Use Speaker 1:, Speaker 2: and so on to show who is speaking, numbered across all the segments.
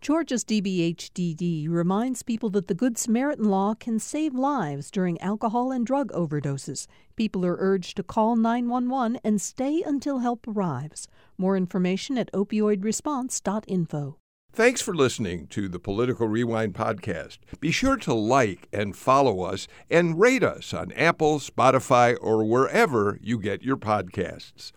Speaker 1: Georgia's DBHDD reminds people that the Good Samaritan law can save lives during alcohol and drug overdoses. People are urged to call 911 and stay until help arrives. More information at opioidresponse.info.
Speaker 2: Thanks for listening to the Political Rewind podcast. Be sure to like and follow us and rate us on Apple, Spotify, or wherever you get your podcasts.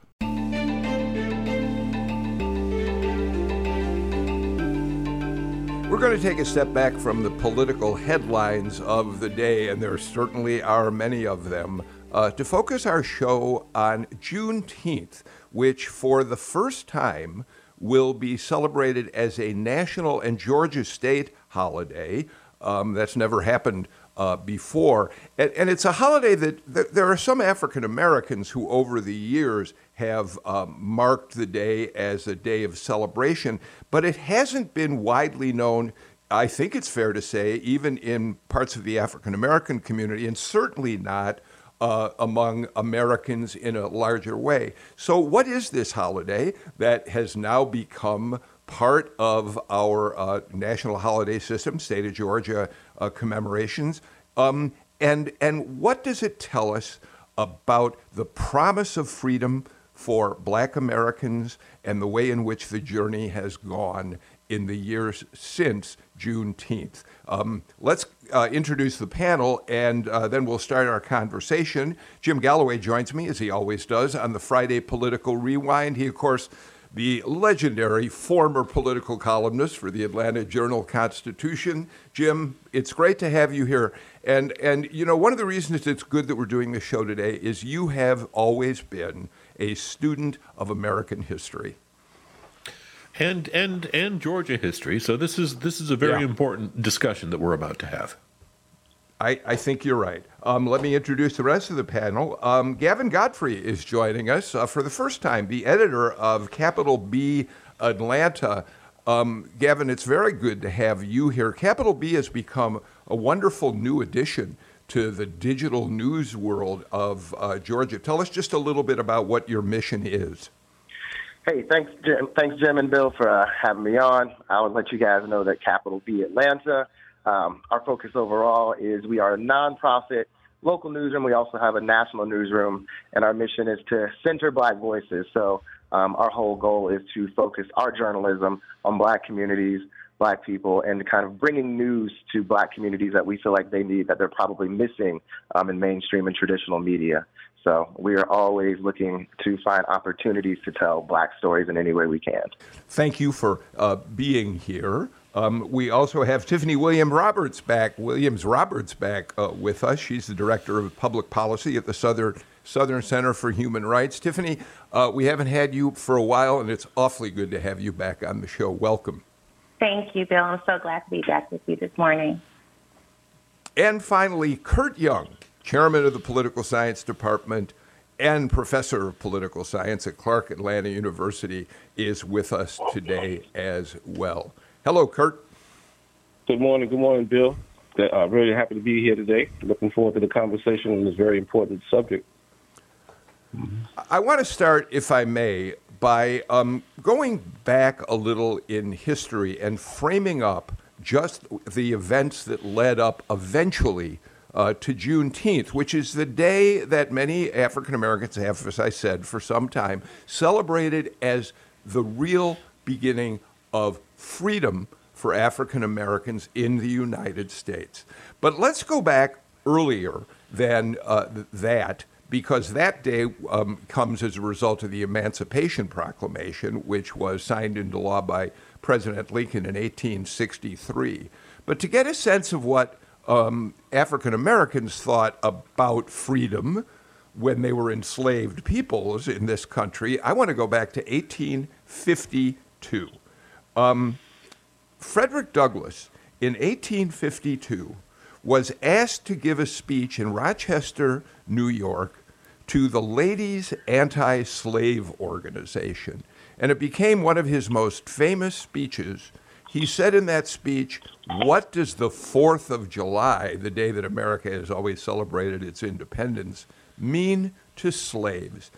Speaker 2: We're going to take a step back from the political headlines of the day, and there certainly are many of them, uh, to focus our show on Juneteenth, which for the first time will be celebrated as a national and Georgia state holiday. Um, that's never happened uh, before. And, and, it's a holiday that, that there are some African Americans who, over the years, have um, marked the day as a day of celebration, but it hasn't been widely known. I think it's fair to say, even in parts of the African American community, and certainly not uh, among Americans in a larger way. So, what is this holiday that has now become part of our uh, national holiday system, state of Georgia uh, commemorations? Um, and, and what does it tell us about the promise of freedom for black Americans and the way in which the journey has gone in the years since Juneteenth. Um, let's uh, introduce the panel and uh, then we'll start our conversation. Jim Galloway joins me, as he always does, on the Friday Political Rewind. He, of course, the legendary former political columnist for the Atlanta Journal Constitution. Jim, it's great to have you here. And, and you know, one of the reasons it's good that we're doing this show today is you have always been a student of American history.
Speaker 3: And and and Georgia history. So this is this is a very yeah. important discussion that we're about to have.
Speaker 2: I, I think you're right. Um, let me introduce the rest of the panel. Um, Gavin Godfrey is joining us uh, for the first time, the editor of Capital B Atlanta. Um, Gavin, it's very good to have you here. Capital B has become a wonderful new addition to the digital news world of uh, Georgia. Tell us just a little bit about what your mission is.
Speaker 4: Hey, thanks, Jim. Thanks, Jim and Bill, for uh, having me on. I would let you guys know that Capital B Atlanta, um, our focus overall is we are a nonprofit local newsroom. We also have a national newsroom, and our mission is to center Black voices. So um, our whole goal is to focus our journalism on Black communities, black people and kind of bringing news to black communities that we feel like they need that they're probably missing um, in mainstream and traditional media. So we are always looking to find opportunities to tell black stories in any way we can.
Speaker 2: Thank you for uh, being here. Um, we also have Tiffany William Roberts back, Williams Roberts back uh, with us. She's the director of public policy at the Southern Southern Center for Human Rights. Tiffany, uh, we haven't had you for a while, and it's awfully good to have you back on the show. Welcome.
Speaker 5: Thank you, Bill. I'm so glad to be back with you this morning.
Speaker 2: And finally, Kurt Young, chairman of the Political Science Department and professor of political science at Clark Atlanta University, is with us today as well. Hello, Kurt.
Speaker 6: Good morning. Good morning, Bill. I'm uh, really happy to be here today. Looking forward to the conversation on this very important subject.
Speaker 2: I want to start, if I may, by um, going back a little in history and framing up just the events that led up eventually uh, to Juneteenth, which is the day that many African Americans have, as I said, for some time, celebrated as the real beginning of freedom for African Americans in the United States. But let's go back earlier than uh, that because that day um, comes as a result of the Emancipation Proclamation, which was signed into law by President Lincoln in 1863. But to get a sense of what um, African Americans thought about freedom when they were enslaved peoples in this country, I want to go back to 1852. Um, Frederick Douglass in 1852 was asked to give a speech in Rochester, New York, to the Ladies Anti Slave Organization. And it became one of his most famous speeches. He said in that speech, What does the 4th of July, the day that America has always celebrated its independence, mean to slaves?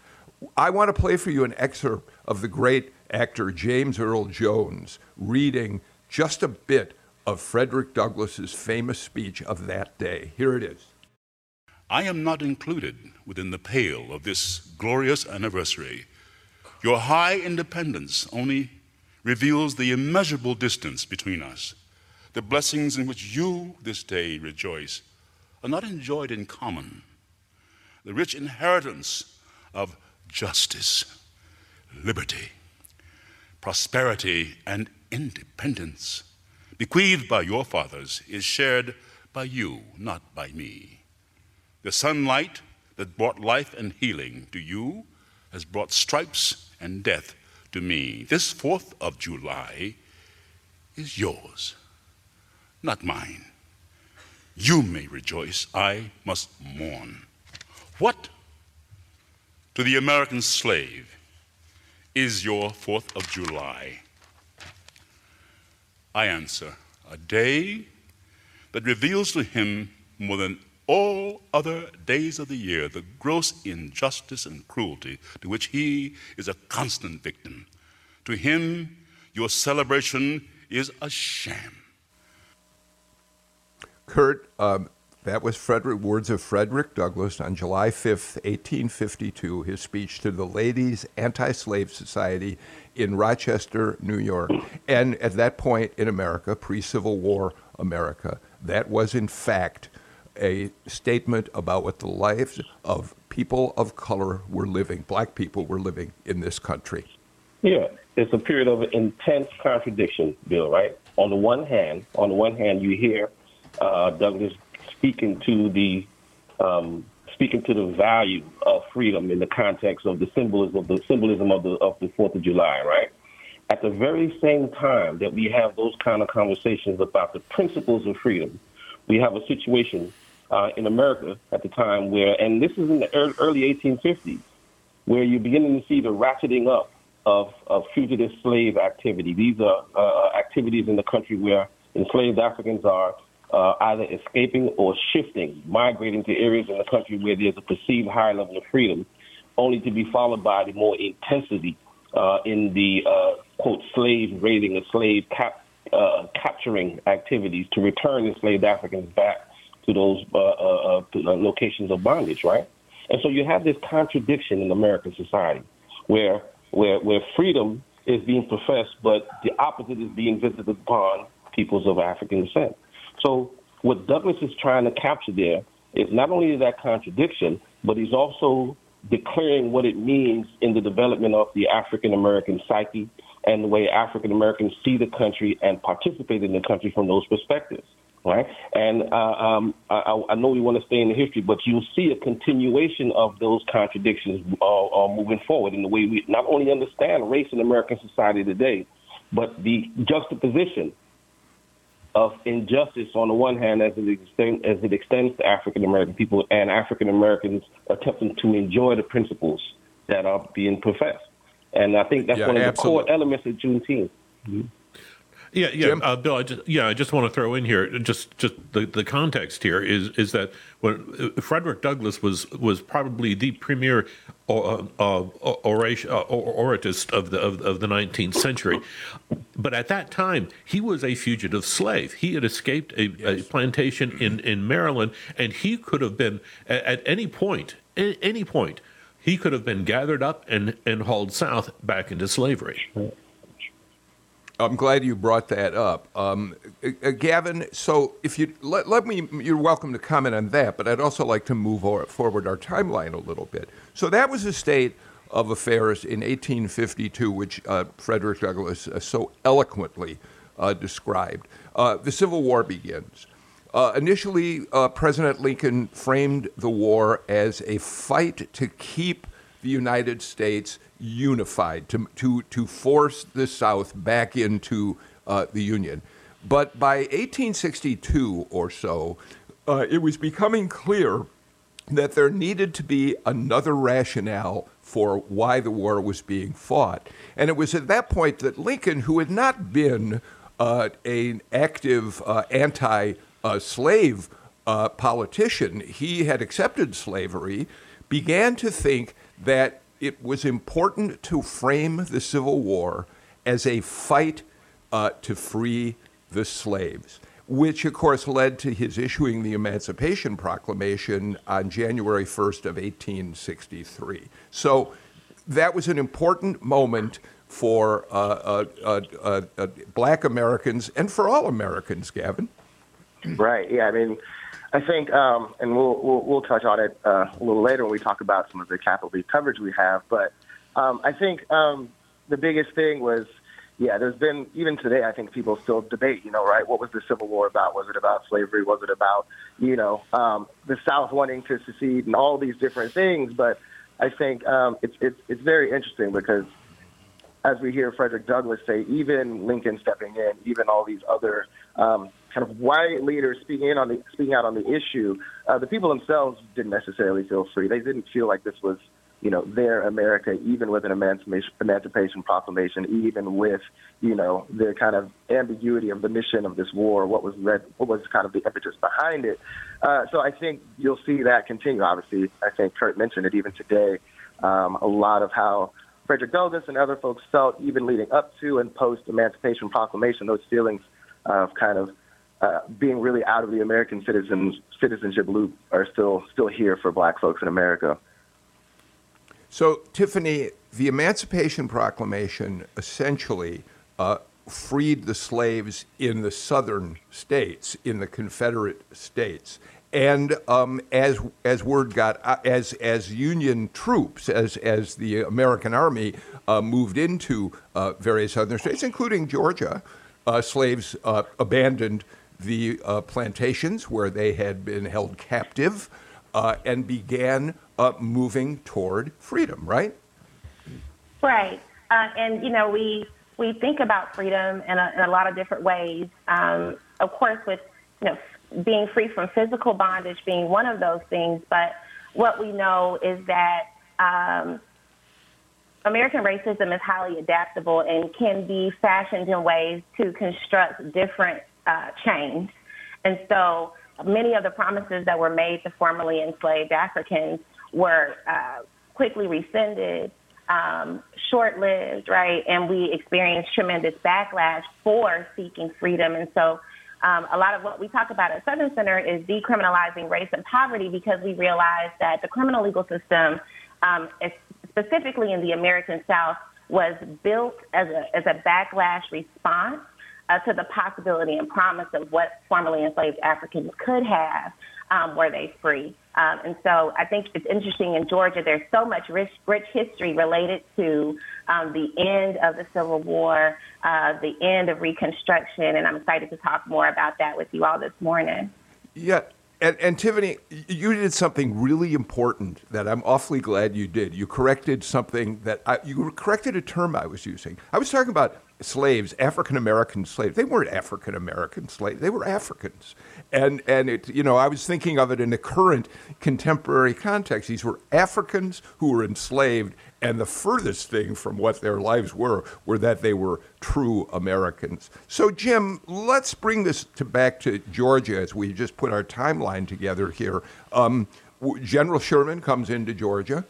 Speaker 2: I want to play for you an excerpt of the great actor James Earl Jones reading just a bit of Frederick Douglass's famous speech of that day. Here it is.
Speaker 7: I am not included within the pale of this glorious anniversary. Your high independence only reveals the immeasurable distance between us. The blessings in which you this day rejoice are not enjoyed in common. The rich inheritance of justice, liberty, prosperity, and independence bequeathed by your fathers is shared by you, not by me. The sunlight that brought life and healing to you has brought stripes and death to me. This 4th of July is yours, not mine. You may rejoice, I must mourn. What to the American slave is your 4th of July? I answer, a day that reveals to him more than all other days of the year the gross injustice and cruelty to which he is a constant victim. To him, your celebration is a sham.
Speaker 2: Kurt, um, that was Frederick, words of Frederick Douglass on July 5th, 1852, his speech to the Ladies Anti Slave Society in Rochester, New York. And at that point in America, pre Civil War America, that was in fact a statement about what the lives of people of color were living, black people were living in this country.
Speaker 6: Yeah, it's a period of intense contradiction, Bill, right? On the one hand, on the one hand, you hear uh, Douglass speaking to the um, speaking to the value of freedom in the context of the symbolism of the symbolism of the of the Fourth of July, right? At the very same time that we have those kind of conversations about the principles of freedom, we have a situation uh, in America at the time where, and this is in the early 1850s, where you're beginning to see the ratcheting up of, of fugitive slave activity. These are uh, activities in the country where enslaved Africans are uh, either escaping or shifting, migrating to areas in the country where there's a perceived higher level of freedom, only to be followed by the more intensity uh, in the uh, quote slave raiding or slave cap, uh, capturing activities to return enslaved Africans back to those uh, uh, to locations of bondage, right? And so you have this contradiction in American society, where where where freedom is being professed, but the opposite is being visited upon peoples of African descent. So what Douglass is trying to capture there is not only that contradiction, but he's also declaring what it means in the development of the African American psyche and the way African Americans see the country and participate in the country from those perspectives. Right, and uh, um, I, I, know we want to stay in the history, but you'll see a continuation of those contradictions uh, uh, moving forward in the way we not only understand race in American society today, but the juxtaposition of injustice on the one hand as it, extend, as it extends to African American people and African Americans attempting to enjoy the principles that are being professed. And I think that's yeah, one of absolutely. the core elements of Juneteenth. Mm-hmm.
Speaker 3: Yeah, yeah, uh, Bill. I just, yeah, I just want to throw in here just just the, the context here is is that when uh, Frederick Douglass was was probably the premier uh, uh, oration, uh, oratist of the of, of the 19th century, but at that time he was a fugitive slave. He had escaped a, yes. a plantation in in Maryland, and he could have been at, at any point, at any point, he could have been gathered up and and hauled south back into slavery.
Speaker 2: I'm glad you brought that up, um, uh, Gavin. So, if you let, let me, you're welcome to comment on that. But I'd also like to move forward our timeline a little bit. So that was a state of affairs in 1852, which uh, Frederick Douglass uh, so eloquently uh, described. Uh, the Civil War begins. Uh, initially, President Lincoln framed the war as a fight to keep the United States unified, to, to, to force the South back into uh, the Union. But by 1862 or so, uh, it was becoming clear that there needed to be another rationale for why the war was being fought. And it was at that point that Lincoln, who had not been uh, an active uh, anti slave uh, politician, he had accepted slavery, began to think that it was important to frame the Civil War as a fight uh, to free the slaves, which of course led to his issuing the Emancipation Proclamation on January 1st of 1863. So that was an important moment for uh, uh, uh, uh, black Americans and for all Americans, Gavin.
Speaker 4: Right. Yeah. I mean, I think, um, and we'll, we'll, we'll touch on it uh, a little later when we talk about some of the Capital Beat coverage we have. But um, I think um, the biggest thing was, yeah, there's been even today. I think people still debate. You know, right? What was the Civil War about? Was it about slavery? Was it about you know um, the South wanting to secede and all these different things? But I think um, it's it's it's very interesting because as we hear Frederick Douglass say, even Lincoln stepping in, even all these other um, kind of white leaders speaking in on the speaking out on the issue, uh, the people themselves didn't necessarily feel free. They didn't feel like this was, you know, their America, even with an emancipation, emancipation proclamation, even with, you know, the kind of ambiguity of the mission of this war, what was read, what was kind of the impetus behind it. Uh, so I think you'll see that continue. Obviously, I think Kurt mentioned it even today. Um, a lot of how Frederick Douglass and other folks felt even leading up to and post Emancipation Proclamation, those feelings of kind of uh, being really out of the American citizens citizenship loop are still still here for Black folks in America.
Speaker 2: So, Tiffany, the Emancipation Proclamation essentially uh, freed the slaves in the southern states, in the Confederate states, and um, as as word got uh, as as Union troops, as as the American Army uh, moved into uh, various southern states, including Georgia, uh, slaves abandoned the uh, plantations where they had been held captive and began moving toward freedom. Right.
Speaker 5: Right, and you know we we think about freedom in a, in a lot of different ways. Um, of course, with you know being free from physical bondage being one of those things. But what we know is that um, American racism is highly adaptable and can be fashioned in ways to construct different uh, change. And so many of the promises that were made to formerly enslaved Africans were uh, quickly rescinded, um, short lived, right? And we experienced tremendous backlash for seeking freedom. And so um, a lot of what we talk about at Southern Center is decriminalizing race and poverty because we realize that the criminal legal system, um, specifically in the American South, was built as a, as a backlash response uh, to the possibility and promise of what formerly enslaved Africans could have um, were they free. Um, and so I think it's interesting in Georgia, there's so much rich, rich history related to um, the end of the Civil War, uh, the end of Reconstruction, and I'm excited to talk more about that with you all this morning.
Speaker 2: Yeah. And, and Tiffany, you did something really important that I'm awfully glad you did. You corrected something that I, you corrected a term I was using. I was talking about slaves, African American slaves. They weren't African American slaves; they were Africans. And and it, you know, I was thinking of it in the current contemporary context. These were Africans who were enslaved, and the furthest thing from what their lives were were that they were true Americans. So, Jim, let's bring this to back to Georgia as we just put our timeline together here. Um, General Sherman comes into Georgia.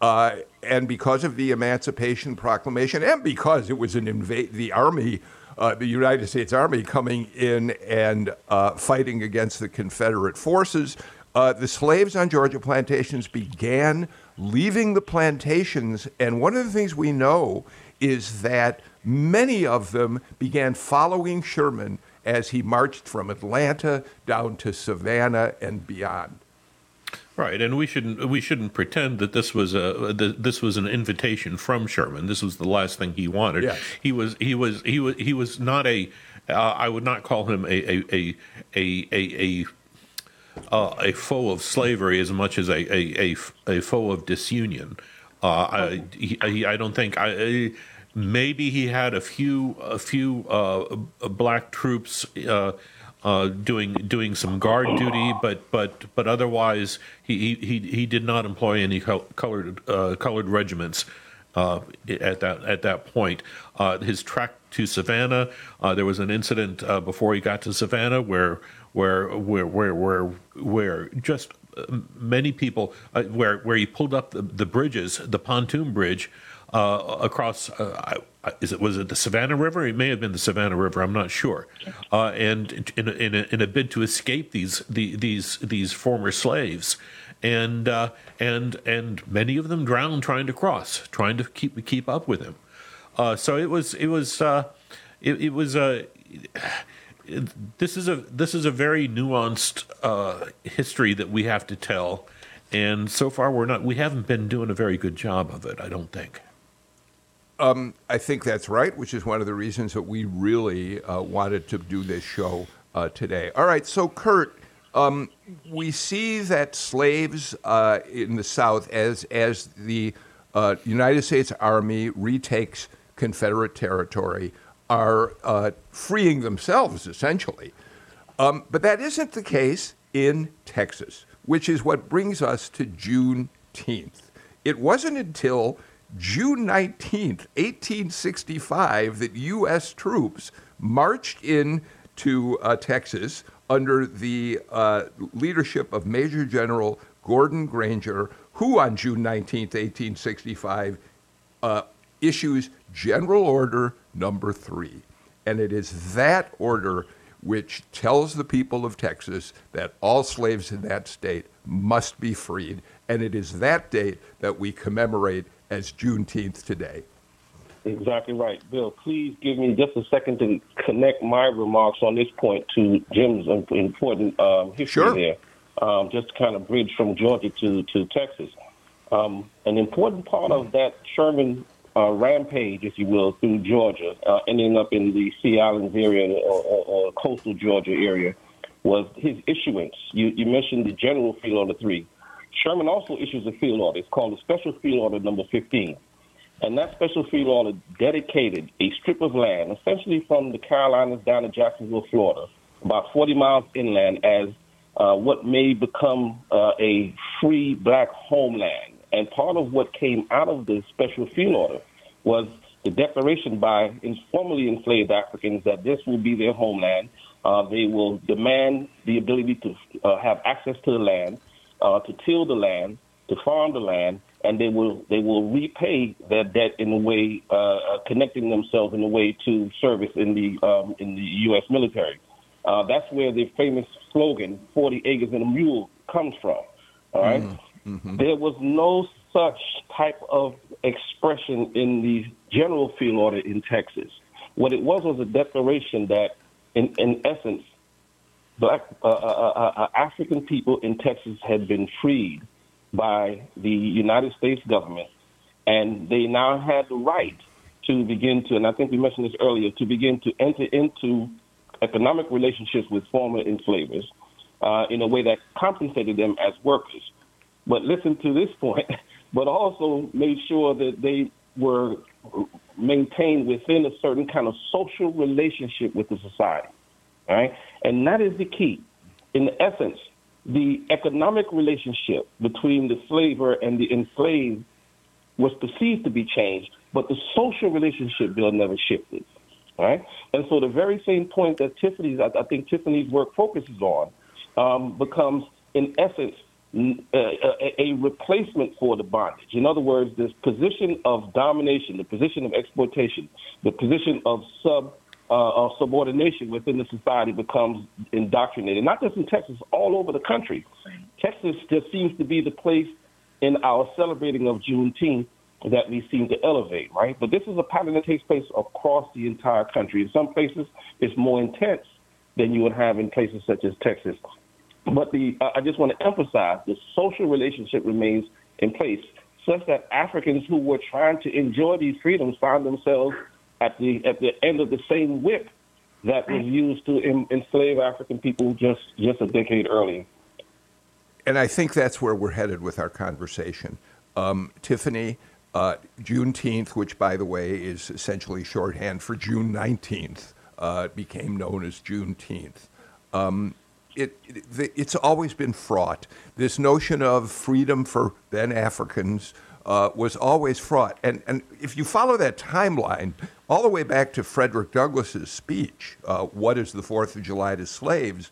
Speaker 2: Uh, and because of the Emancipation Proclamation, and because it was an invade, the army, uh, the United States Army coming in and uh, fighting against the Confederate forces, uh, the slaves on Georgia plantations began leaving the plantations. And one of the things we know is that many of them began following Sherman as he marched from Atlanta down to Savannah and beyond.
Speaker 3: Right, and we shouldn't we shouldn't pretend that this was a this was an invitation from Sherman. This was the last thing he wanted.
Speaker 2: Yes.
Speaker 3: He was he was he was he was not a. Uh, I would not call him a a a a a, a uh, a foe of slavery as much as a a, a, a foe of disunion. Uh, I, he, I don't think I, maybe he had a few a few uh, black troops uh, uh, doing doing some guard duty, but but but otherwise he he he did not employ any colored uh, colored regiments. Uh, at that at that point, uh, his trek to Savannah, uh, there was an incident uh, before he got to Savannah where where where where where, where just many people where where he pulled up the, the bridges, the pontoon bridge uh, across. Uh, is it was it the Savannah River? It may have been the Savannah River. I'm not sure. Uh, and in a, in, a, in a bid to escape these the, these these former slaves, and uh, and and many of them drowned trying to cross, trying to keep keep up with him. Uh, so it was it was uh, it, it, was a. this is a this is a very nuanced history that we have to tell, and so far we're not we haven't been doing a very good job of it. I don't think.
Speaker 2: Um, I think that's right, which is one of the reasons that we really uh, wanted to do this show uh, today. All right, so Kurt, um, we see that slaves uh, in the South, as as the uh, United States Army retakes Confederate territory, are uh, freeing themselves essentially. Um, but that isn't the case in Texas, which is what brings us to Juneteenth. It wasn't until June 19th, 1865, that U.S. troops marched into uh, Texas under the uh, leadership of Major General Gordon Granger, who on June 19th, 1865, uh, issues General Order Number Three. And it is that order which tells the people of Texas that all slaves in that state must be freed. And it is that date that we commemorate as Juneteenth today.
Speaker 6: Exactly right. Bill, please give me just a second to connect my remarks on this point to Jim's important um, history
Speaker 2: sure.
Speaker 6: there, um, just to kind of bridge from Georgia to, to Texas. Um, an important part of that Sherman uh, rampage, if you will, through Georgia, uh, ending up in the Sea Islands area or, or, or, coastal Georgia area, was his issuance. You, you mentioned the General Field Order 3. Sherman also issues a field order. It's called a Special Field Order Number 15. And that special field order dedicated a strip of land, essentially from the Carolinas down to Jacksonville, Florida, about 40 miles inland, as uh, what may become uh, a free black homeland. And part of what came out of the special field order was the declaration by formerly enslaved Africans that this will be their homeland. Uh, they will demand the ability to uh, have access to the land uh, to till the land, to farm the land, and they will they will repay their debt in a way, uh, uh, connecting themselves in a way to service in the um, in the U.S. military. Uh, that's where the famous slogan "40 acres and a mule" comes from. All right? mm-hmm. mm-hmm. there was no such type of expression in the general field order in Texas. What it was was a declaration that, in, in essence, black uh uh, uh, uh, uh, African people in Texas had been freed by the United States government, and they now had the right to begin to, and I think we mentioned this earlier, to begin to enter into economic relationships with former enslavers in a way that compensated them as workers. But listen to this point, but also made sure that they were maintained within a certain kind of social relationship with the society. Right, And that is the key. In essence, the economic relationship between the slaver and the enslaved was perceived to be changed, but the social relationship bill never shifted. Right? And so the very same point that Tiffany's, I, I think Tiffany's work focuses on, um, becomes in essence uh, a, a, replacement for the bondage. In other words, this position of domination, the position of exploitation, the position of sub uh, subordination within the society becomes indoctrinated, not just in Texas, all over the country. Texas just seems to be the place in our celebrating of Juneteenth that we seem to elevate, right? But this is a pattern that takes place across the entire country. In some places, it's more intense than you would have in places such as Texas. But the uh, I just want to emphasize the social relationship remains in place, such that Africans who were trying to enjoy these freedoms find themselves at the at the end of the same whip that was used to enslave African people just just a decade earlier.
Speaker 2: And I think that's where we're headed with our conversation. Um, Tiffany, uh, Juneteenth, which by the way is essentially shorthand for June 19th, uh, became known as Juneteenth. Um, it, it, it's always been fraught. This notion of freedom for then Africans uh, was always fraught. And, and if you follow that timeline, all the way back to Frederick Douglass's speech, uh, What is the Fourth of July to Slaves?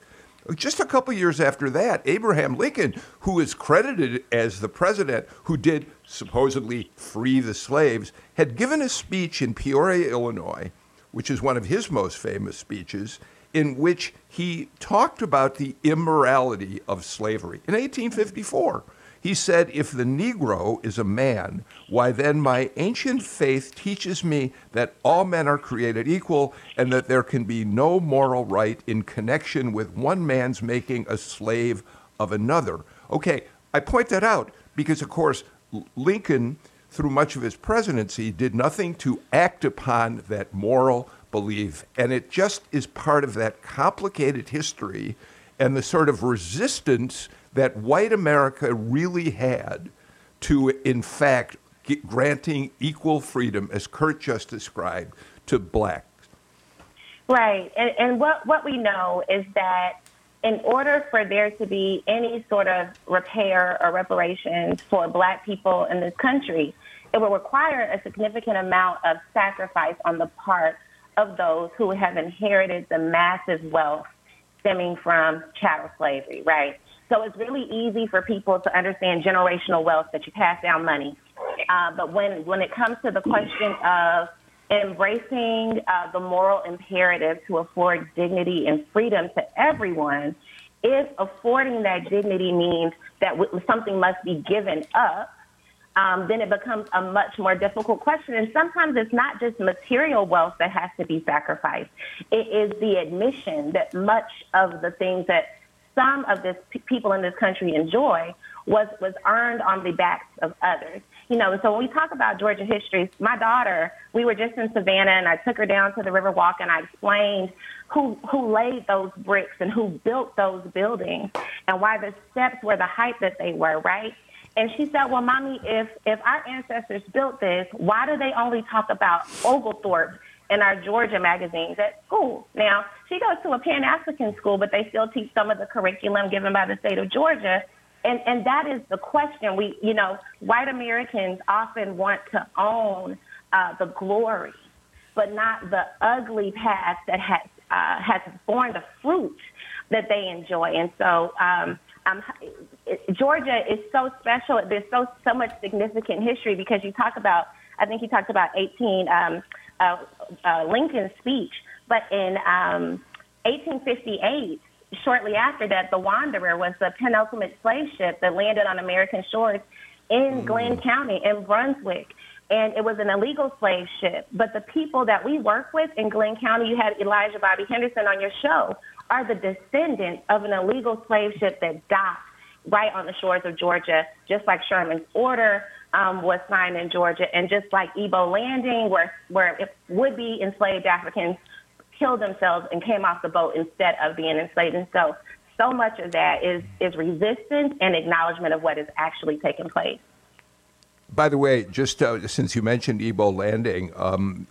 Speaker 2: Just a couple years after that, Abraham Lincoln, who is credited as the president who did supposedly free the slaves, had given a speech in Peoria, Illinois, which is one of his most famous speeches, in which he talked about the immorality of slavery in 1854. He said, If the Negro is a man, why then my ancient faith teaches me that all men are created equal and that there can be no moral right in connection with one man's making a slave of another. Okay, I point that out because, of course, Lincoln, through much of his presidency, did nothing to act upon that moral belief. And it just is part of that complicated history and the sort of resistance that white America really had to, in fact, granting equal freedom, as Kurt just described, to blacks.
Speaker 5: Right. And, and what, what we know is that in order for there to be any sort of repair or reparations for black people in this country, it will require a significant amount of sacrifice on the part of those who have inherited the massive wealth stemming from chattel slavery, right? So it's really easy for people to understand generational wealth that you pass down money. Uh, but when, when it comes to the question of embracing uh, the moral imperative to afford dignity and freedom to everyone, if affording that dignity means that something must be given up, um, then it becomes a much more difficult question. And sometimes it's not just material wealth that has to be sacrificed. It is the admission that much of the things that some of this people in this country enjoy was was earned on the backs of others. You know, so when we talk about Georgia history, my daughter, we were just in Savannah, and I took her down to the Riverwalk, and I explained who who laid those bricks and who built those buildings, and why the steps were the height that they were. Right. And she said, "Well, mommy, if if our ancestors built this, why do they only talk about Oglethorpe in our Georgia magazines at school. Now, she goes to a Pan African school, but they still teach some of the curriculum given by the state of Georgia. And, and that is the question. We, you know, white Americans often want to own uh, the glory, but not the ugly past that has, uh, has borne the fruit that they enjoy. And so, um, um, Georgia is so special. There's so so much significant history because you talk about. I think you talked about 18. Um, uh, uh, Lincoln's speech. But in um, 1858, shortly after that, the Wanderer was the penultimate slave ship that landed on American shores in mm. Glynn County in Brunswick. And it was an illegal slave ship. But the people that we work with in Glynn County, you had Elijah Bobby Henderson on your show, are the descendants of an illegal slave ship that docked right on the shores of Georgia, just like Sherman's order um, was signed in Georgia, and just like Ebo Landing, where where would-be enslaved Africans killed themselves and came off the boat instead of being enslaved. And so, so much of that is is resistance and acknowledgement of what is actually taking place.
Speaker 2: By the way, just uh, since you mentioned Ebo Landing, um,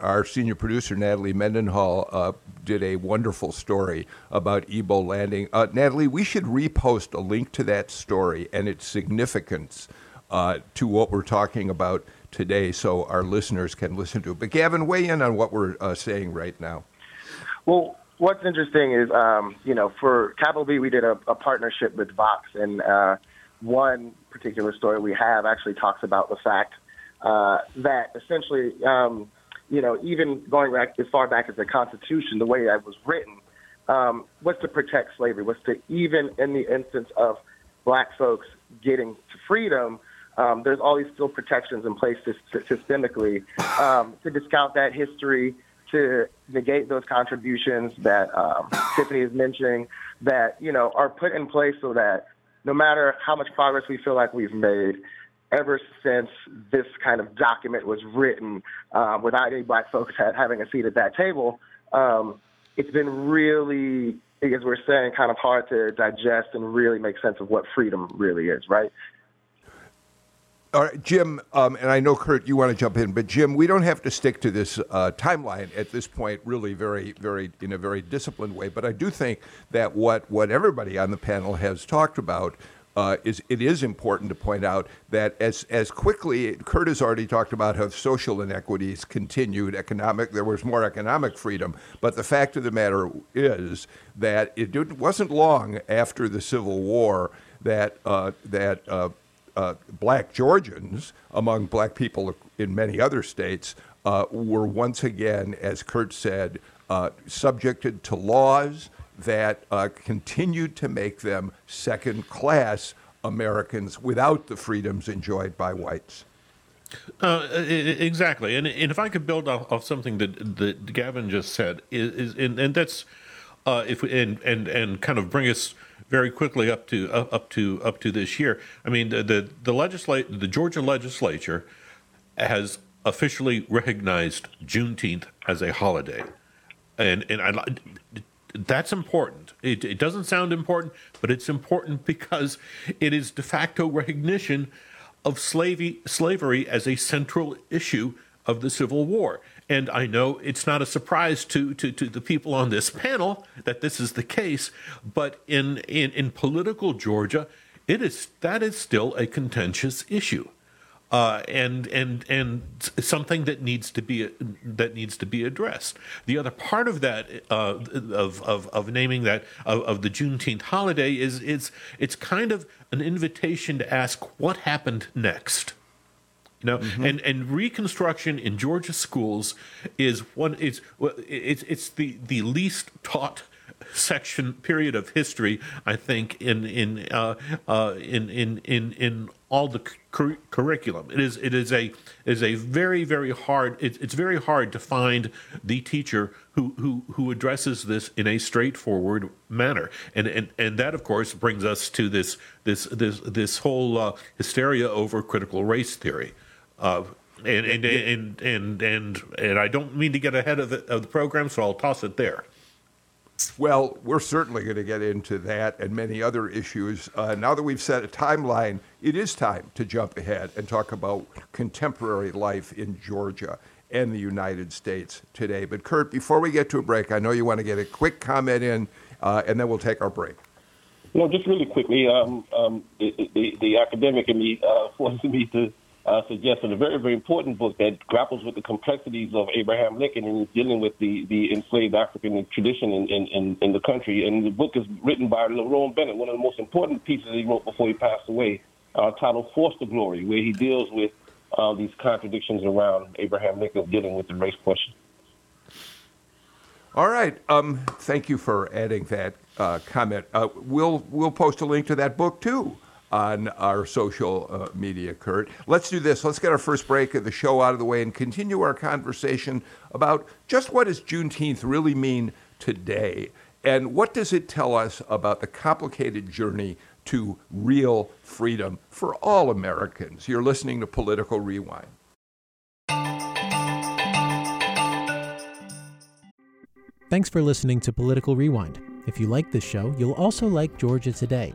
Speaker 2: our senior producer Natalie Mendenhall uh, did a wonderful story about Ebo Landing. Uh, Natalie, we should repost a link to that story and its significance uh, to what we're talking about today so our listeners can listen to it. But Gavin, weigh in on what we're uh, saying right now.
Speaker 4: Well, what's interesting is, um, you know, for Capital B, we did a, a partnership with Vox, and uh, one particular story we have actually talks about the fact uh, that essentially, um, you know, even going back as far back as the Constitution, the way that was written, um, was to protect slavery, was to even in the instance of black folks getting to freedom, um, there's all these still protections in place systemically um, to discount that history, to negate those contributions that um, Tiffany is mentioning, that you know are put in place so that no matter how much progress we feel like we've made, ever since this kind of document was written, um, without any black folks having a seat at that table, um, it's been really, as we're saying, kind of hard to digest and really make sense of what freedom really is, right?
Speaker 2: All right, Jim, um, and I know Kurt, you want to jump in, but Jim, we don't have to stick to this uh, timeline at this point, really, very, very, in a very disciplined way. But I do think that what what everybody on the panel has talked about uh, is it is important to point out that as as quickly Kurt has already talked about how social inequities continued, economic there was more economic freedom, but the fact of the matter is that it wasn't long after the Civil War that uh, that uh, uh, black Georgians, among black people in many other states, uh, were once again, as Kurt said, uh, subjected to laws that uh, continued to make them second class Americans without the freedoms enjoyed by whites.
Speaker 3: Uh, exactly, and, and if I could build off, off something that, that Gavin just said, is, is and, and that's uh, if and and and kind of bring us very quickly up to uh, up to up to this year. I mean, the the, the legislate the Georgia legislature has officially recognized Juneteenth as a holiday, and and I that's important. It, it doesn't sound important, but it's important because it is de facto recognition of slavery, slavery as a central issue of the Civil War. And I know it's not a surprise to, to, to the people on this panel that this is the case, but in, in, in political Georgia, it is that is still a contentious issue uh, and and and something that needs to be that needs to be addressed. The other part of that uh, of, of of naming that of, of the Juneteenth holiday is is it's kind of an invitation to ask what happened next. Know, mm-hmm. and, and reconstruction in Georgia schools is one it's it's it's the the least taught section period of history I think in in uh, uh, in in in in all the cur- curriculum. It is it is a is a very very hard. It, it's very hard to find the teacher who who who addresses this in a straightforward manner. And and and that of course brings us to this this this this whole uh, hysteria over critical race theory. Uh, and, and, and and and and I don't mean to get ahead of the, of the program, so I'll toss it there.
Speaker 2: Well, we're certainly going to get into that and many other issues. Uh, now that we've set a timeline, it is time to jump ahead and talk about contemporary life in Georgia and the United States today. But, Kurt, before we get to a break, I know you want to get a quick comment in, uh, and then we'll take our break.
Speaker 6: No, just really quickly, um, um, the, the, the, academic in me uh, forced me to uh, suggested a very, very important book that grapples with the complexities of Abraham Lincoln and dealing with the, the enslaved African tradition in, in, in, the country. And the book is written by Lerone Bennett, one of the most important pieces he wrote before he passed away, uh, titled Forced into Glory, where he deals with uh, these contradictions around Abraham Lincoln dealing with the race question.
Speaker 2: All right. Um, thank you for adding that uh, comment. Uh, we'll we'll post a link to that book too on our social uh, media, Kurt. Let's do this. Let's get our first break of the show out of the way and continue our conversation about just what does Juneteenth really mean today, and what does it tell us about the complicated journey to real freedom for all Americans. You're listening to Political Rewind.
Speaker 8: Thanks for listening to Political Rewind. If you like this show, you'll also like Georgia Today.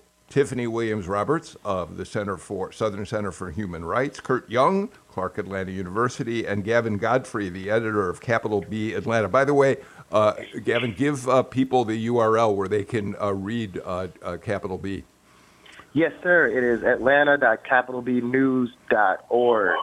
Speaker 2: Tiffany Williams Roberts of the Center for Southern Center for Human Rights, Kurt Young, Clark Atlanta University, and Gavin Godfrey, the editor of Capital B Atlanta. By the way, uh, Gavin, give uh, people the URL where they can uh, read uh, uh, Capital B.
Speaker 4: Yes, sir. It is atlanta.capitalbnews.org.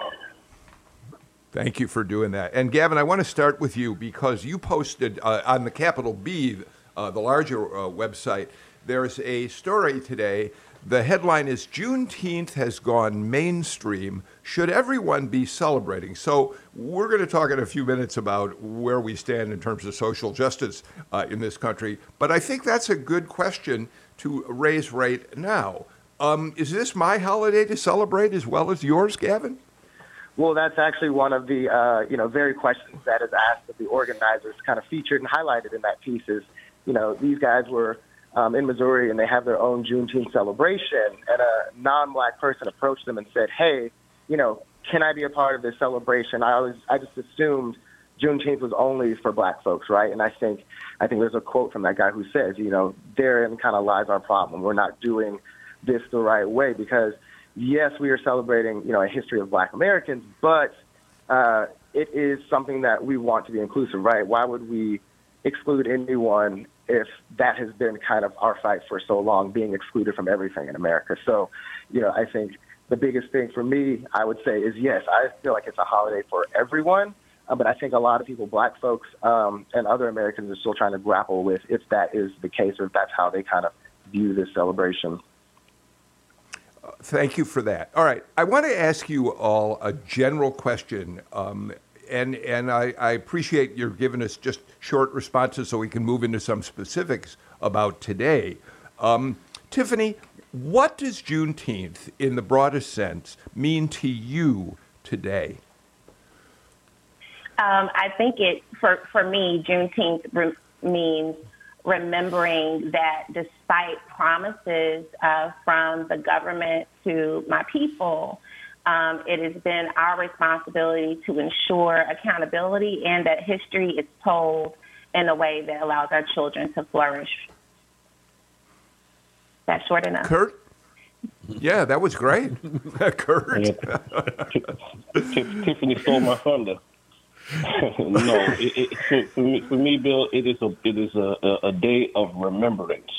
Speaker 2: Thank you for doing that. And Gavin, I want to start with you because you posted uh, on the Capital B, the larger website, there's a story today. The headline is Juneteenth has gone mainstream. Should everyone be celebrating? So, we're going to talk in a few minutes about where we stand in terms of social justice uh, in this country. But I think that's a good question to raise right now. Um, is this my holiday to celebrate as well as yours, Gavin?
Speaker 4: Well, that's actually one of the uh, you know very questions that is asked that the organizers kind of featured and highlighted in that piece. Is you know these guys were um, in Missouri and they have their own Juneteenth celebration, and a non-black person approached them and said, "Hey, you know, can I be a part of this celebration?" I always, I just assumed Juneteenth was only for black folks, right? And I think, I think there's a quote from that guy who says, you know, therein kind of lies our problem. We're not doing this the right way because, yes, we are celebrating, you know, a history of black Americans, but uh, it is something that we want to be inclusive, right? Why would we exclude anyone if that has been kind of our fight for so long, being excluded from everything in America? So, you know, I think the biggest thing for me, I would say, is yes, I feel like it's a holiday for everyone. Uh, but I think a lot of people, black folks um, and other Americans, are still trying to grapple with if that is the case or if that's how they kind of view this celebration.
Speaker 2: Uh, thank you for that. All right, I want to ask you all a general question, um, and and I, I appreciate you're giving us just short responses so we can move into some specifics about today. Um, Tiffany, what does Juneteenth, in the broadest sense, mean to you today?
Speaker 5: Um, I think it for for me, Juneteenth re- means remembering that despite promises uh, from the government to my people, um, it has been our responsibility to ensure accountability and that history is told in a way that allows our children to flourish. That's short enough.
Speaker 2: Kurt? Yeah, that was great. Kurt.
Speaker 6: Tiffany stole my thunder. no, it, it, for, for, me, for me, Bill, it is a it is a, a, day of remembrance.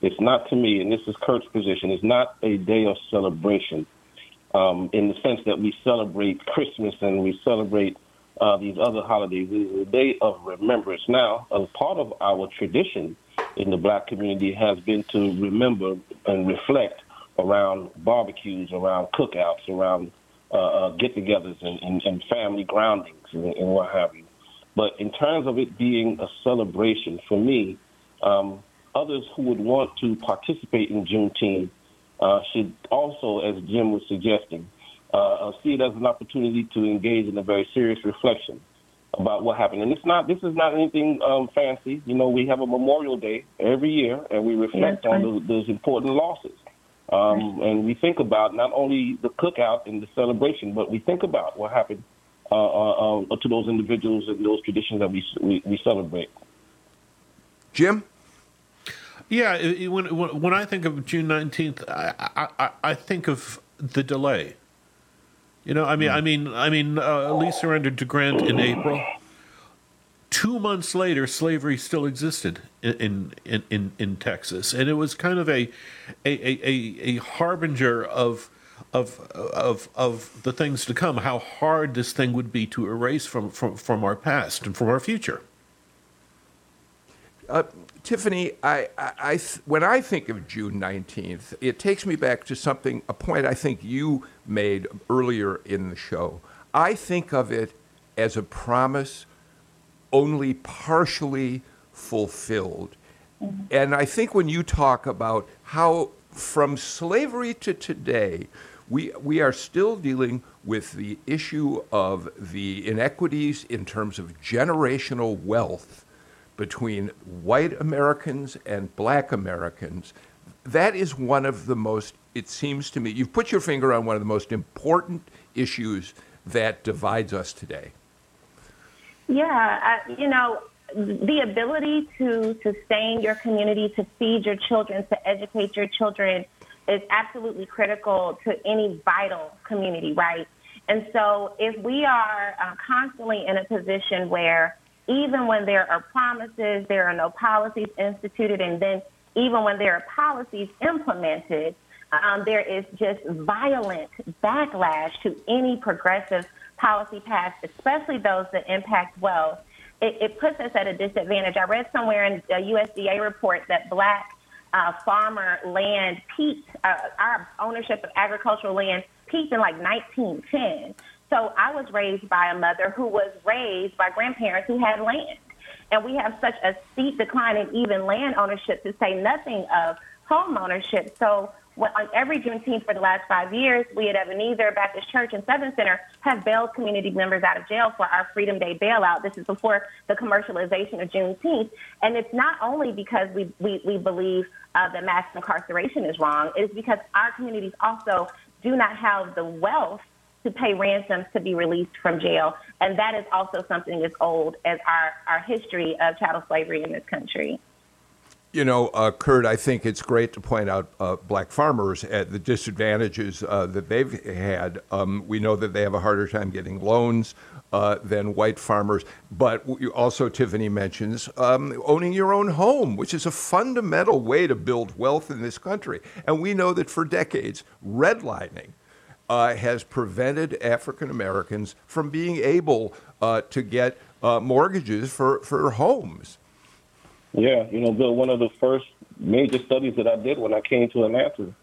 Speaker 6: It's not to me, and this is Kurt's position. It's not a day of celebration, um, in the sense that we celebrate Christmas and we celebrate uh, these other holidays. It is a day of remembrance. Now, as part of our tradition in the Black community has been to remember and reflect around barbecues, around cookouts, around uh, uh, get-togethers and, and, and family groundings and, and what have you. But in terms of it being a celebration, for me, um, others who would want to participate in Juneteenth uh, should also, as Jim was suggesting, uh, uh, see it as an opportunity to engage in a very serious reflection about what happened. And it's not this is not anything um, fancy. You know, we have a Memorial Day every year, and we reflect on those, those important losses. Um, and we think about not only the cookout and the celebration, but we think about what happened uh, uh, uh, to those individuals and those traditions that we, we, we celebrate.
Speaker 2: Jim?
Speaker 3: Yeah, it, when, when I think of June 19th, I, I, I think of the delay. You know, I mean, I mean, I mean, uh, Lee surrendered to Grant in April. Two months later, slavery still existed in in in, in Texas, and it was kind of a a, a, a harbinger of of of of the things to come. How hard this thing would be to erase from from, from our past and from our future.
Speaker 2: Uh, Tiffany, I, I, I, when I think of June 19th, it takes me back to something, a point I think you made earlier in the show. I think of it as a promise only partially fulfilled. Mm-hmm. And I think when you talk about how from slavery to today, we, we are still dealing with the issue of the inequities in terms of generational wealth between white Americans and black Americans. That is one of the most, it seems to me, you've put your finger on one of the most important issues that divides us today.
Speaker 5: Yeah, you know, the ability to sustain your community, to feed your children, to educate your children is absolutely critical to any vital community, right? And so if we are uh, constantly in a position where even when there are promises, there are no policies instituted, and then even when there are policies implemented, um, there is just violent backlash to any progressive policy passed, especially those that impact wealth, it, it puts us at a disadvantage. I read somewhere in a USDA report that black uh, farmer land peaked, uh, our ownership of agricultural land peaked in like 1910. So I was raised by a mother who was raised by grandparents who had land. And we have such a steep decline in even land ownership to say nothing of home ownership. So on every Juneteenth for the last five years, we at Ebenezer Baptist Church and Southern Center have bailed community members out of jail for our Freedom Day bailout. This is before the commercialization of Juneteenth. And it's not only because we, we, we believe uh, that mass incarceration is wrong, it is because our communities also do not have the wealth to pay ransoms to be released from jail. And that is also something as old as our, our history of chattel slavery in this country.
Speaker 2: You know, uh, Kurt, I think it's great to point out uh, black farmers at the disadvantages uh, that they've had. Um, we know that they have a harder time getting loans uh, than white farmers, but also Tiffany mentions um, owning your own home, which is a fundamental way to build wealth in this country. And we know that for decades, redlining uh, has prevented African Americans from being able uh, to get mortgages for, for homes.
Speaker 6: Yeah, you know, Bill, one of the first major studies that I did when I came to Atlanta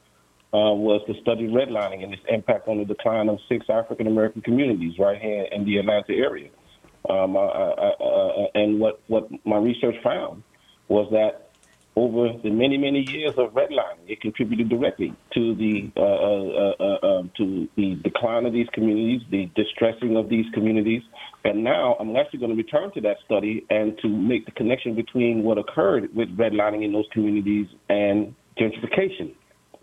Speaker 6: uh, was to study redlining and its impact on the decline of six African American communities right here in the Atlanta area. Um, I, I, uh, and what, what my research found was that over the many many years of redlining, it contributed directly to the uh, uh, uh, um, to the decline of these communities, the distressing of these communities, and now I'm actually going to return to that study and to make the connection between what occurred with redlining in those communities and gentrification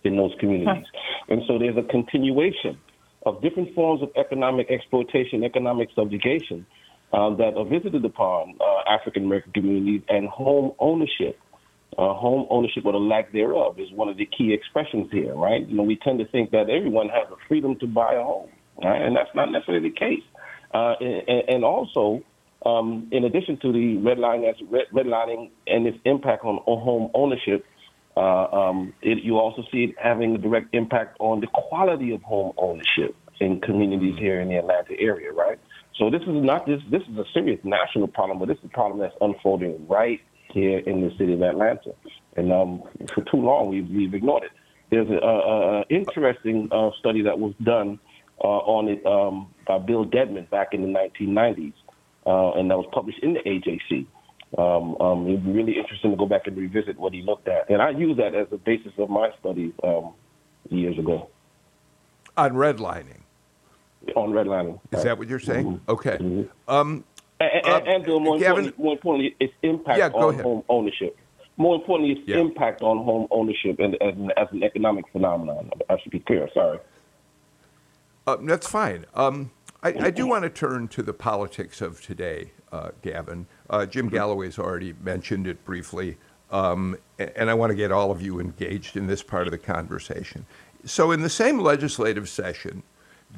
Speaker 6: in those communities. Huh. And so there's a continuation of different forms of economic exploitation, economic subjugation uh, that are visited upon uh, African American communities and home ownership uh, home ownership or the lack thereof is one of the key expressions here, right? You know, we tend to think that everyone has the freedom to buy a home, right? And that's not necessarily the case. Uh, and, and, also, um, in addition to the redlining, as red, redlining and its impact on, on home ownership, uh, um, it, you also see it having a direct impact on the quality of home ownership in communities here in the Atlanta area, right? So this is not this. This is a serious national problem, but this is a problem that's unfolding right here in the city of Atlanta. And um, for too long, we've, we've ignored it. There's an interesting uh, study that was done uh, on it um, by Bill Dedman back in the 1990s, uh, and that was published in the AJC. Um, um, it'd be really interesting to go back and revisit what he looked at. And I use that as the basis of my study um, years ago.
Speaker 2: On redlining?
Speaker 6: On redlining.
Speaker 2: Is right. that what you're saying?
Speaker 6: Mm-hmm.
Speaker 2: Okay.
Speaker 6: Mm-hmm. And, uh, and Bill, more, Gavin, importantly, more importantly, its impact
Speaker 2: yeah,
Speaker 6: on home ownership. More importantly, its
Speaker 2: yeah.
Speaker 6: impact on home ownership and as an, as an economic phenomenon. I should be clear. Sorry.
Speaker 2: Uh, that's fine. Um, I, I, do want to turn to the politics of today, uh, Gavin. Uh, Jim mm-hmm. Galloway's already mentioned it briefly, um, and I want to get all of you engaged in this part of the conversation. So, in the same legislative session,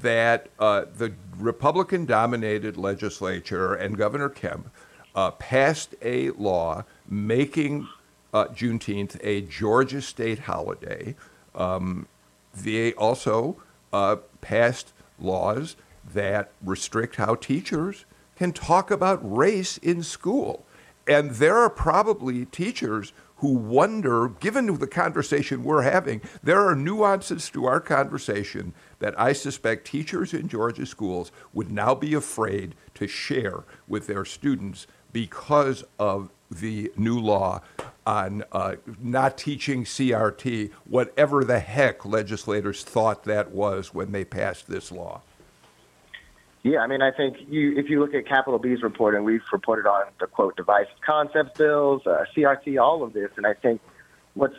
Speaker 2: that uh, the Republican dominated legislature and Governor Kemp uh, passed a law making uh, Juneteenth a Georgia state holiday. Um, they also uh, passed laws that restrict how teachers can talk about race in school. And there are probably teachers who wonder, given the conversation we're having, there are nuances to our conversation that I suspect teachers in Georgia schools would now be afraid to share with their students because of the new law on uh, not teaching CRT, whatever the heck legislators thought that was when they passed this law.
Speaker 4: Yeah, I mean, I think you, if you look at Capital B's report, and we've reported on the quote divisive concepts bills, uh, CRT, all of this, and I think what's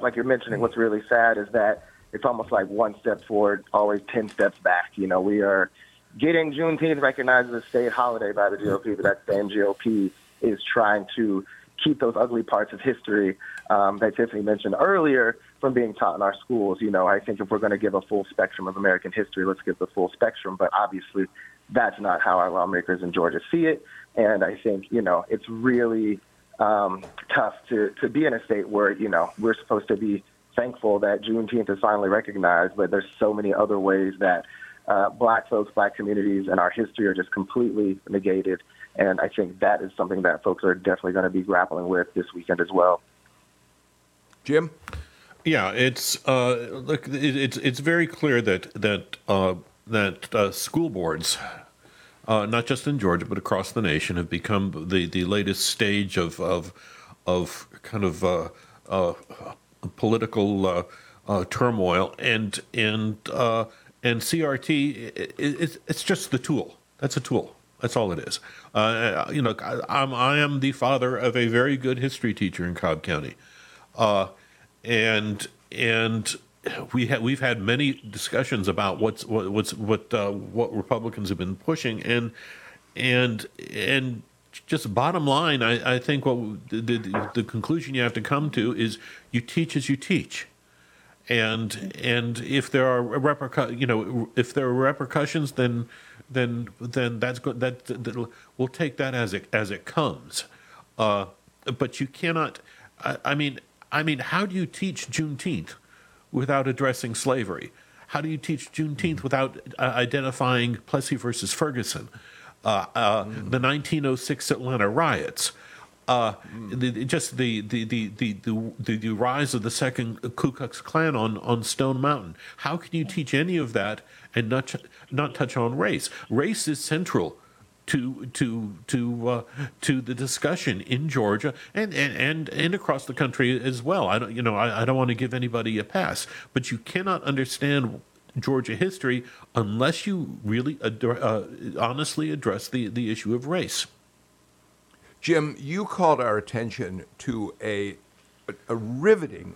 Speaker 4: like you're mentioning, what's really sad is that it's almost like one step forward, always ten steps back. You know, we are getting Juneteenth recognized as a state holiday by the GOP, but that same GOP is trying to keep those ugly parts of history um, that Tiffany mentioned earlier from being taught in our schools. You know, I think if we're going to give a full spectrum of American history, let's give the full spectrum. But obviously, that's not how our lawmakers in Georgia see it. And I think, you know, it's really um, tough to, to be in a state where, you know, we're supposed to be thankful that Juneteenth is finally recognized, but there's so many other ways that uh, black folks, black communities, and our history are just completely negated. And I think that is something that folks are definitely going to be grappling with this weekend as well.
Speaker 2: Jim?
Speaker 3: Yeah, it's uh, look, it's it's very clear that that uh, that uh, school boards, uh, not just in Georgia but across the nation, have become the, the latest stage of of of kind of uh, uh, political turmoil, and and and CRT it, it, it's just the tool. That's a tool. That's all it is. You know, I'm I am the father of a very good history teacher in Cobb County, uh, and and we have we've had many discussions about what's what, what's what uh, what Republicans have been pushing, and and and just bottom line, I, I think what the, the, the conclusion you have to come to is you teach as you teach. And and if there are repercu- you know if there are repercussions then then then that's good that, that we'll take that as it as it comes. Uh, but you cannot I, I, mean I mean how do you teach Juneteenth without addressing slavery how do you teach Juneteenth without uh, identifying Plessy versus Ferguson uh, mm. the 1906 Atlanta riots uh, the, just the the, the, the, the, the rise of the second Ku Klux Klan on, on Stone Mountain. How can you teach any of that and not not touch on race? Race is central to to to uh, to the discussion in Georgia and, and, and, and across the country as well. I don't you know I, I don't want to give anybody a pass, but you cannot understand Georgia history unless you really uh, honestly address the, the issue of race.
Speaker 2: Jim, you called our attention to a, a, riveting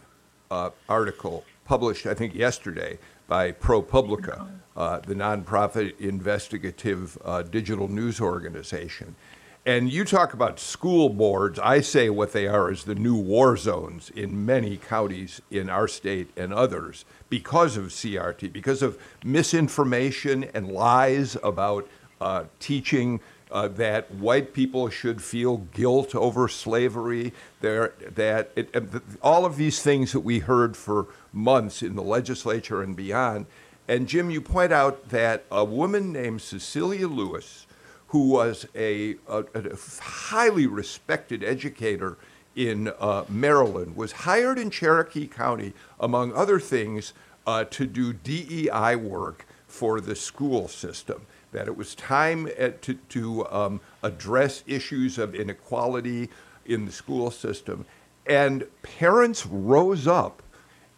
Speaker 2: uh, article published, I think, yesterday by ProPublica, uh, the nonprofit investigative uh, digital news organization. And you talk about school boards. I say what they are is the new war zones in many counties in our state and others because of CRT, because of misinformation and lies about uh, teaching uh, that white people should feel guilt over slavery, there, that it, all of these things that we heard for months in the legislature and beyond. And Jim, you point out that a woman named Cecelia Lewis, who was a, a, a highly respected educator in uh, Maryland, was hired in Cherokee County, among other things, uh, to do DEI work for the school system that it was time at, to, to um, address issues of inequality in the school system. And parents rose up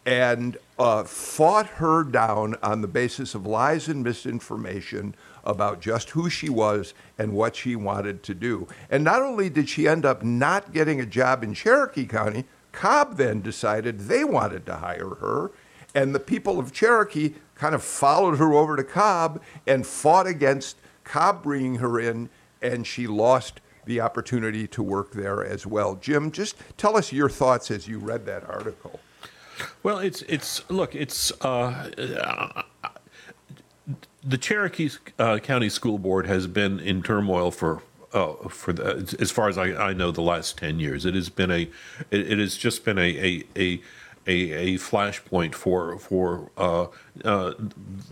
Speaker 2: and uh, fought her down on the basis of lies and misinformation about just who she was and what she wanted to do. And not only did she end up not getting a job in Cherokee County, Cobb then decided they wanted to hire her. And the people of Cherokee kind of followed her over to Cobb and fought against Cobb bringing her in, and she lost the opportunity to work there as well. Jim, just tell us your thoughts as you read that article.
Speaker 3: Well, it's it's look, it's uh, the Cherokee uh, County School Board has been in turmoil for uh, for the, as far as I, I, know the last ten years. It has been a it, it has just been a a, a a, a flashpoint for for uh, uh,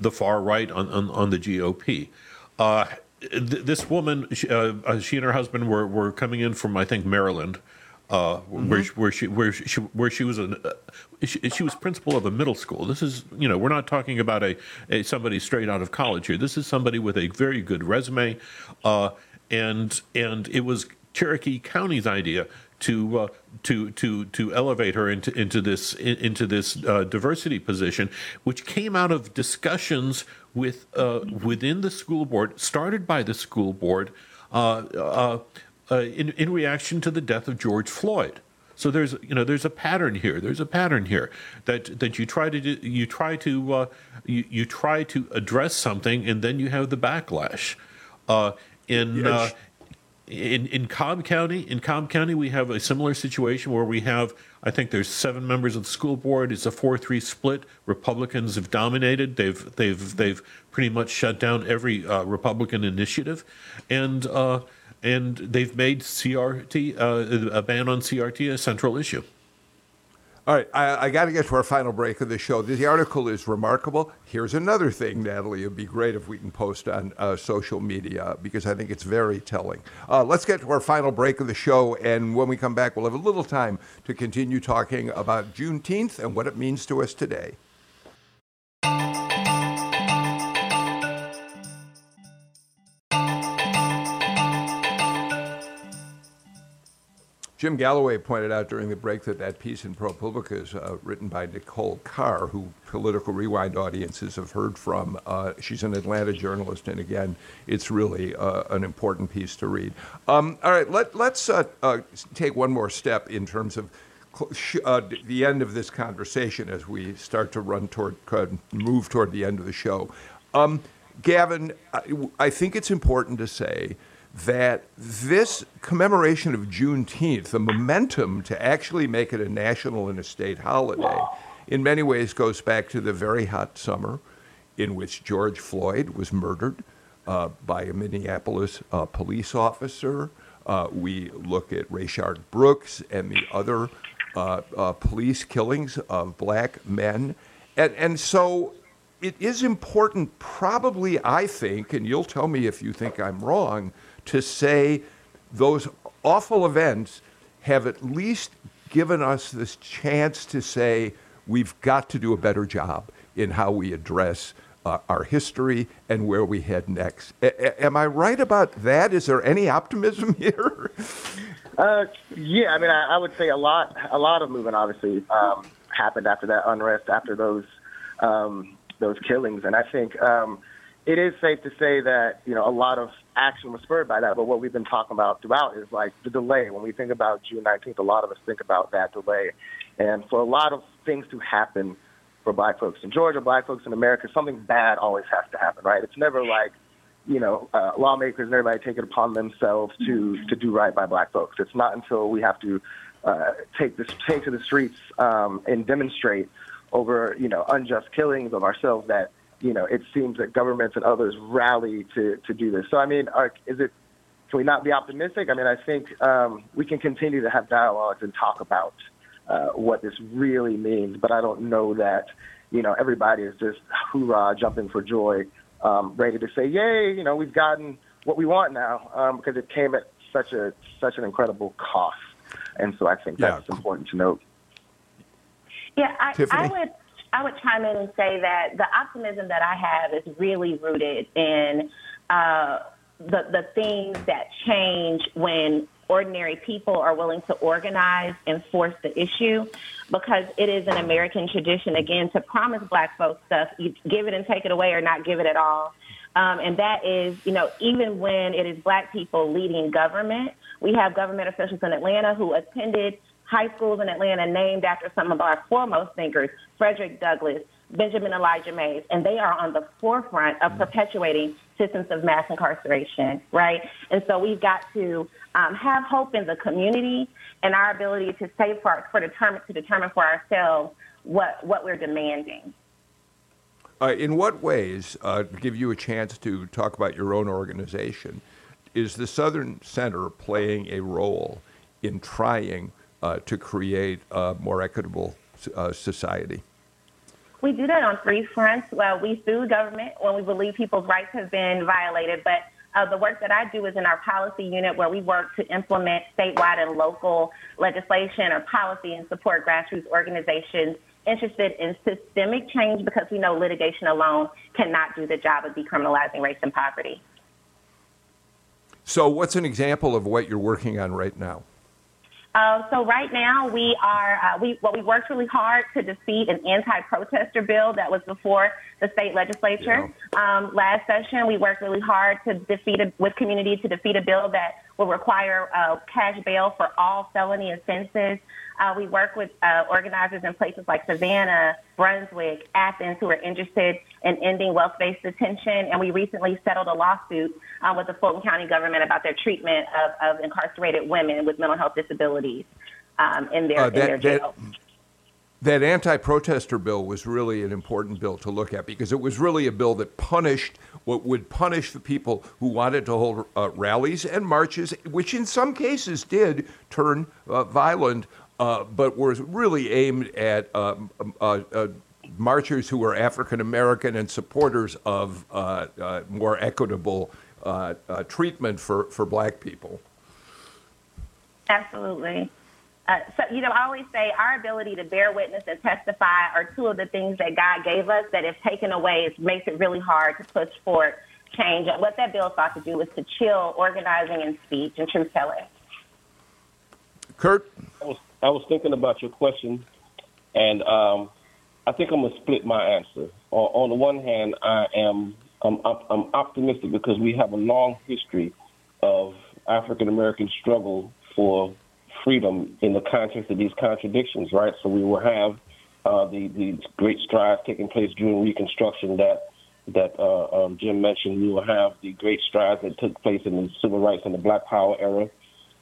Speaker 3: the far right on on, on the GOP. Uh, th- this woman, she, uh, uh, she, and her husband were, were coming in from I think Maryland, uh, mm-hmm. where, she, where she where she where she was an she, she, was principal of a middle school. This is you know we're not talking about a, a somebody straight out of college here. This is somebody with a very good resume, and and it was Cherokee County's idea to uh, to to to elevate her into into this into this uh, diversity position, which came out of discussions with uh, within the school board, started by the school board, uh, uh, uh, in in reaction to the death of George Floyd. So there's you know there's a pattern here. There's a pattern here that that you try to do, you try to you, you try to address something and then you have the backlash. in in, in Cobb County, in Cobb County, we have a similar situation where we have, I think there's seven members of the school board. It's a four-three split. Republicans have dominated. They've they've they've pretty much shut down every uh, Republican initiative, and uh, and they've made CRT uh, a ban on CRT a central issue.
Speaker 2: All right, I, I got to get to our final break of the show. The article is remarkable. Here's another thing, Natalie. It'd be great if we can post on uh, social media because I think it's very telling. Uh, let's get to our final break of the show, and when we come back, we'll have a little time to continue talking about Juneteenth and what it means to us today. Jim Galloway pointed out during the break that that piece in ProPublica is uh, written by Nicole Carr, who Political Rewind audiences have heard from. Uh, she's an Atlanta journalist, and again, it's really uh, an important piece to read. Um, all right, let, us uh, uh, take one more step in terms of uh, the end of this conversation as we start to run toward, move toward the end of the show. Um, Gavin, I, I think it's important to say that this commemoration of Juneteenth, the momentum to actually make it a national and a state holiday, in many ways goes back to the very hot summer in which George Floyd was murdered uh, by a Minneapolis uh, police officer. Uh, we look at Rayshard Brooks and the other uh, uh, police killings of black men. And, and so it is important, probably, I think, and you'll tell me if you think I'm wrong, to say those awful events have at least given us this chance to say we've got to do a better job in how we address uh, our history and where we head next. A- am I right about that? Is there any optimism here?
Speaker 4: uh, yeah, I mean, I, I, would say a lot. A lot of movement obviously um, happened after that unrest, after those um, those killings, and I think um, it is safe to say that you know a lot of action was spurred by that. But what we've been talking about throughout is like the delay. When we think about June 19th, a lot of us think about that delay, and for a lot of things to happen for Black folks in Georgia, Black folks in America, something bad always has to happen, right? It's never like you know uh, lawmakers and everybody take it upon themselves to to do right by Black folks. It's not until we have to uh, take this take to the streets um, and demonstrate over you know unjust killings of ourselves that you know, it seems that governments and others rally to, to do this. So, I mean, are, is it, can we not be optimistic? I mean, I think um, we can continue to have dialogues and talk about uh, what this really means, but I don't know that, you know, everybody is just hoorah, jumping for joy, um, ready to say, yay, you know, we've gotten what we want now, um, because it came at such a such an incredible cost. And so I think that's yeah. important to note.
Speaker 5: Yeah, I, I would I would chime in and say that the optimism that I have is really rooted in uh, the the things that change when ordinary people are willing to organize and force the issue because it is an American tradition, again, to promise black folks stuff, you give it and take it away or not give it at all. Um, and that is, you know, even when it is black people leading government, we have government officials in Atlanta who attended high schools in Atlanta named after some of our foremost thinkers, Frederick Douglass, Benjamin Elijah Mays, and they are on the forefront of perpetuating systems of mass incarceration, right? And so we've got to um, have hope in the community and our ability to safeguard for determine to determine for ourselves what what we're demanding.
Speaker 2: Uh, in what ways, uh, give you a chance to talk about your own organization, is the Southern Center playing a role in trying uh, to create a more equitable uh, society?
Speaker 5: We do that on three fronts. Well, we sue government when we believe people's rights have been violated, but uh, the work that I do is in our policy unit where we work to implement statewide and local legislation or policy and support grassroots organizations interested in systemic change because we know litigation alone cannot do the job of decriminalizing race and poverty.
Speaker 2: So, what's an example of what you're working on right now?
Speaker 5: Uh, so right now we are uh, we well we worked really hard to defeat an anti-protester bill that was before the state legislature. Yeah. Um, last session we worked really hard to defeat a, with community to defeat a bill that will require uh, cash bail for all felony offenses. Uh, we work with uh, organizers in places like Savannah, Brunswick, Athens who are interested in ending wealth-based detention. And we recently settled a lawsuit uh, with the Fulton County government about their treatment of, of incarcerated women with mental health disabilities um, in, their, uh, that, in their jail.
Speaker 2: That, that anti-protester bill was really an important bill to look at because it was really a bill that punished what would punish the people who wanted to hold uh, rallies and marches, which in some cases did turn uh, violent uh, but was really aimed at um, uh, uh, marchers who were African American and supporters of uh, more equitable treatment for, for black people.
Speaker 5: Absolutely. Uh, so, you know, I always say our ability to bear witness and testify are two of the things that God gave us that, if taken away, it makes it really hard to push for change. And what that bill sought to do was to chill organizing and speech and truth telling.
Speaker 2: Kurt?
Speaker 6: I was, thinking about your question, and um, I think I'm to split my answer. On, on the one hand, I am I'm, I'm optimistic because we have a long history of African American struggle for freedom in the context of these contradictions, right? So we will have uh, the the great strides taking place during Reconstruction that that uh, um, Jim mentioned. We will have the great strides that took place in the civil rights and the Black Power era.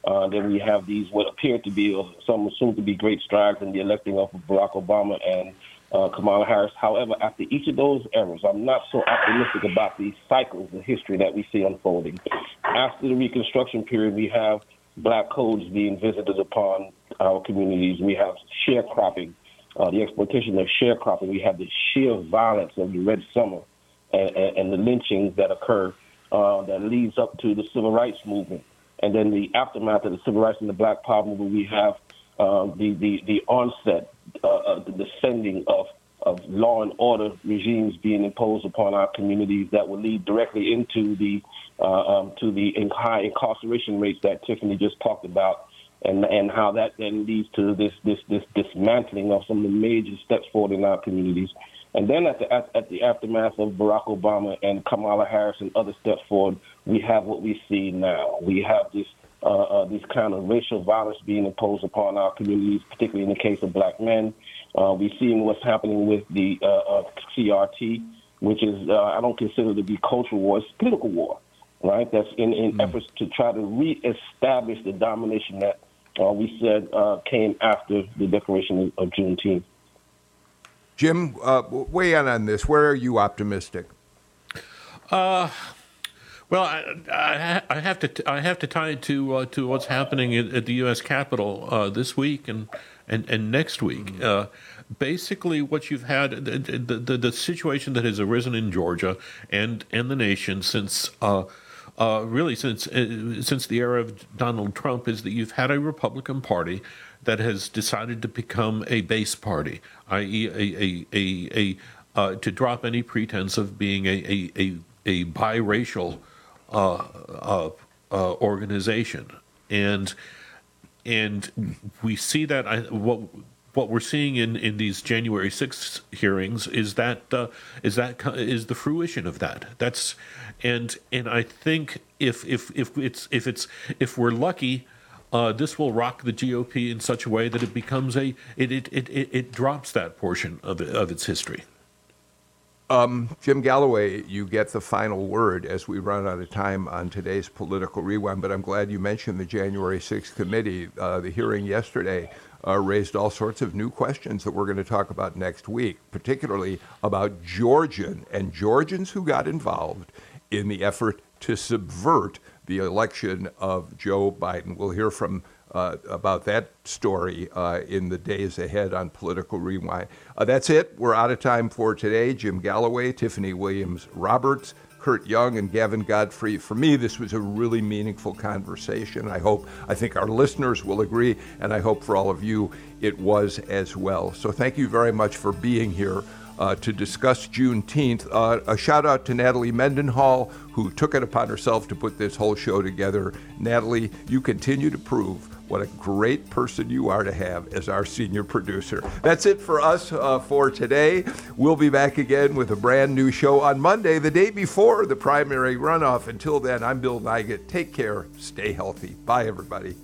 Speaker 6: Uh, then we have these what appear to be or some assumed to be great strides in the electing of Barack Obama and uh, Kamala Harris. However, after each of those eras, I'm not so optimistic about the cycles of history that we see unfolding. After the Reconstruction period, we have black codes being visited upon our communities. We have sharecropping, uh, the exploitation of sharecropping. We have the sheer violence of the Red Summer and, and, and the lynchings that occur uh, that leads up to the civil rights movement. And then the aftermath of the civil rights and the black power movement, we have uh, the, the, the onset, uh, the descending of, of law and order regimes being imposed upon our communities that will lead directly into the uh, um, to the high incarceration rates that Tiffany just talked about, and and how that then leads to this this this dismantling of some of the major steps forward in our communities. And then at the at, at the aftermath of Barack Obama and Kamala Harris and other steps forward, we have what we see now. We have this uh, uh, this kind of racial violence being imposed upon our communities, particularly in the case of black men. Uh, we're seeing what's happening with the uh, uh, CRT, which is uh, I don't consider to be cultural war; it's political war, right? That's in, in mm. efforts to try to reestablish the domination that uh, we said uh, came after the declaration of Juneteenth.
Speaker 2: Jim, uh, weigh in on this. Where are you optimistic?
Speaker 3: Uh, well, I, I, I, have to I have to tie it to uh, to what's happening at, at the U.S. Capitol uh, this week and and, and next week. Mm-hmm. Uh, basically, what you've had the, the, the situation that has arisen in Georgia and and the nation since. Uh, uh, really, since uh, since the era of Donald Trump, is that you've had a Republican Party that has decided to become a base party, i.e., a, a, a, a uh, to drop any pretense of being a, a, a, a biracial organization, and and we see that I, what what we're seeing in, in these January 6th hearings is that uh, is that is the fruition of that. That's and and I think if if if it's if it's if we're lucky, uh, this will rock the GOP in such a way that it becomes a it it it, it, it drops that portion of of its history.
Speaker 2: Um, Jim Galloway, you get the final word as we run out of time on today's political rewind. But I'm glad you mentioned the January 6th committee. Uh, the hearing yesterday uh, raised all sorts of new questions that we're going to talk about next week, particularly about Georgian and Georgians who got involved in the effort to subvert the election of Joe Biden. We'll hear from uh, about that story uh, in the days ahead on Political Rewind. Uh, that's it. We're out of time for today. Jim Galloway, Tiffany Williams Roberts, Kurt Young, and Gavin Godfrey. For me, this was a really meaningful conversation. I hope, I think our listeners will agree, and I hope for all of you it was as well. So thank you very much for being here uh, to discuss Juneteenth. Uh, a shout out to Natalie Mendenhall, who took it upon herself to put this whole show together. Natalie, you continue to prove what a great person you are to have as our senior producer. That's it for us uh, for today. We'll be back again with a brand new show on Monday, the day before the primary runoff. Until then, I'm Bill Nigut. Take care, stay healthy. Bye, everybody.